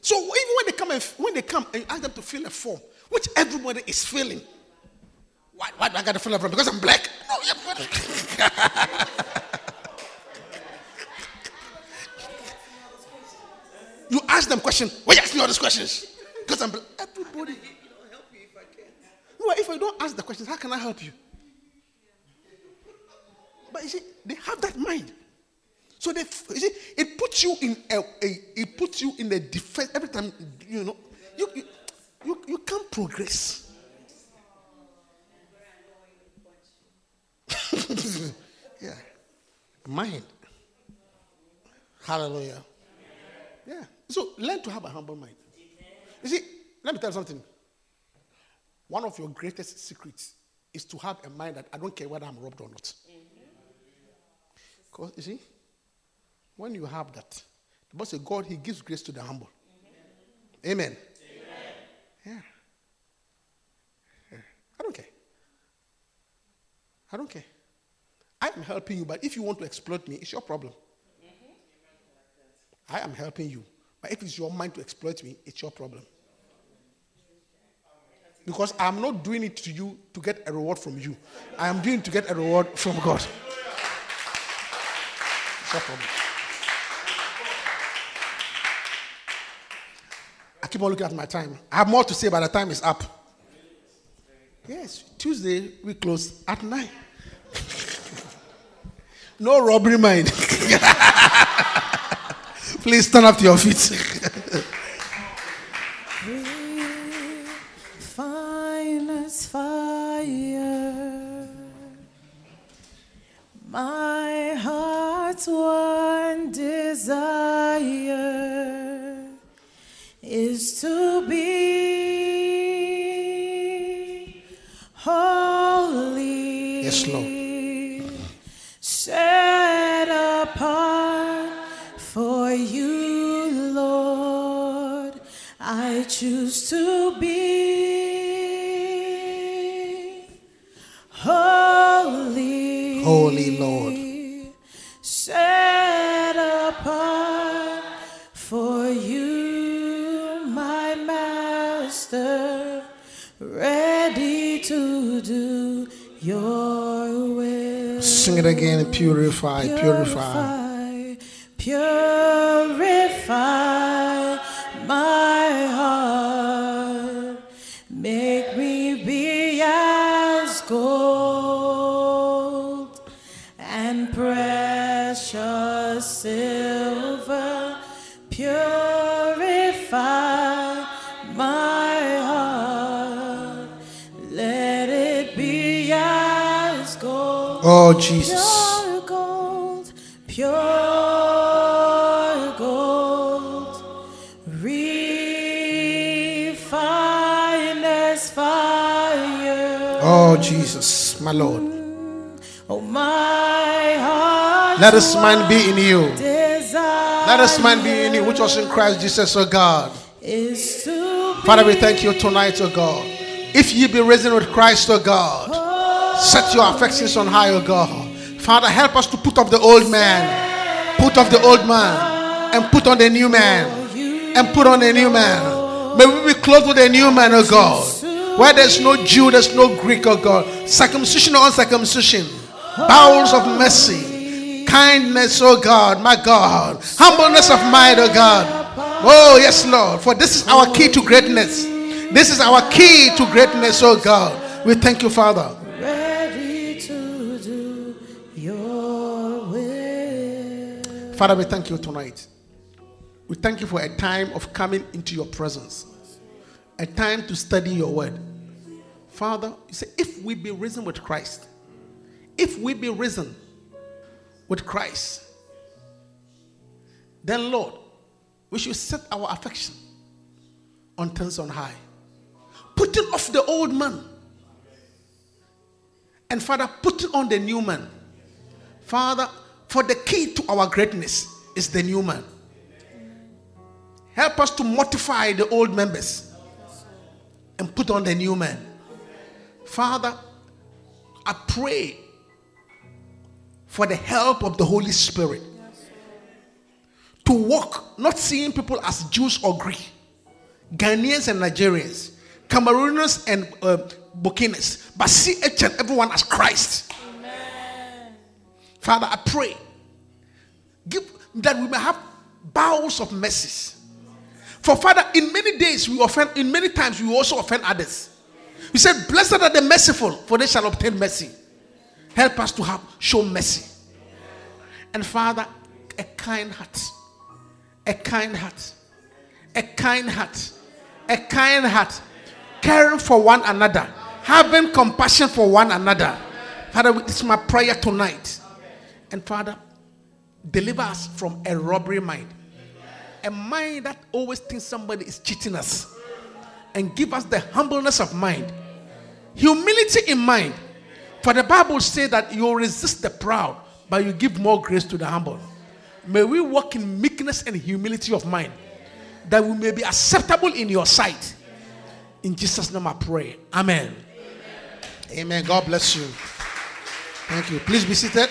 So even when they come and when they come and you ask them to fill a form, which everybody is filling. Why, why do I got to fill a form? Because I'm black? No, yeah. you ask them questions. Why are you asking all these questions? Because I'm everybody you black. Everybody. No, if I don't ask the questions, how can I help you? But you see, they have that mind. So they, you see, it puts you in a, a it puts you in a defense every time. You know, you you you, you can't progress. yeah, mind. Hallelujah. Yeah. So learn to have a humble mind. You see, let me tell you something. One of your greatest secrets is to have a mind that I don't care whether I'm robbed or not. Because you see, when you have that, the Bible says God He gives grace to the humble. Amen. Yeah. Yeah. I don't care. I don't care. I'm helping you, but if you want to exploit me, it's your problem. I am helping you. But if it's your mind to exploit me, it's your problem. Because I'm not doing it to you to get a reward from you. I am doing it to get a reward from God. It's your problem. I keep on looking at my time. I have more to say, but the time is up. Yes, Tuesday we close at nine. no robbery mind. Please stand up to your feet. Refiner's fire. My heart's one desire holy. Lord. Set apart for you, my master, ready to do your will. Sing it again. Purify. Purify, Oh, Jesus. Pure gold, pure gold, refined as fire. Oh, Jesus, my Lord. Oh, my heart. Let us mind be in you. Desire Let us mind be in you, which was in Christ Jesus, oh God. is to Father, we thank you tonight, oh God. If you be risen with Christ, oh God, set your affections on high, oh God. Father, help us to put off the old man, put off the old man, and put on the new man, and put on the new man. May we be clothed with a new man, oh God. Where there's no Jew, there's no Greek, oh God. Circumcision or uncircumcision, bowels of mercy, kindness, O God, my God, humbleness of mind, O God. Oh, yes, Lord, for this is our key to greatness. This is our key to greatness, oh God. We thank you, Father. Father, we thank you tonight. We thank you for a time of coming into your presence, a time to study your word. Father, you say, if we be risen with Christ, if we be risen with Christ, then Lord, we should set our affection on things on high, putting off the old man, and Father, putting on the new man. Father, for the key to our greatness is the new man. Help us to mortify the old members and put on the new man. Father, I pray for the help of the Holy Spirit to walk, not seeing people as Jews or Greek, Ghanaians and Nigerians, Cameroonians and uh, Burkinas, but see each and everyone as Christ. Father, I pray give that we may have bowels of mercies. For Father, in many days we offend, in many times we also offend others. You said, Blessed are the merciful, for they shall obtain mercy. Help us to have show mercy. And Father, a kind heart. A kind heart. A kind heart. A kind heart. Caring for one another. Having compassion for one another. Father, this is my prayer tonight. And Father, deliver us from a robbery mind. A mind that always thinks somebody is cheating us. And give us the humbleness of mind. Humility in mind. For the Bible says that you resist the proud, but you give more grace to the humble. May we walk in meekness and humility of mind, that we may be acceptable in your sight. In Jesus' name I pray. Amen. Amen. Amen. God bless you. Thank you. Please be seated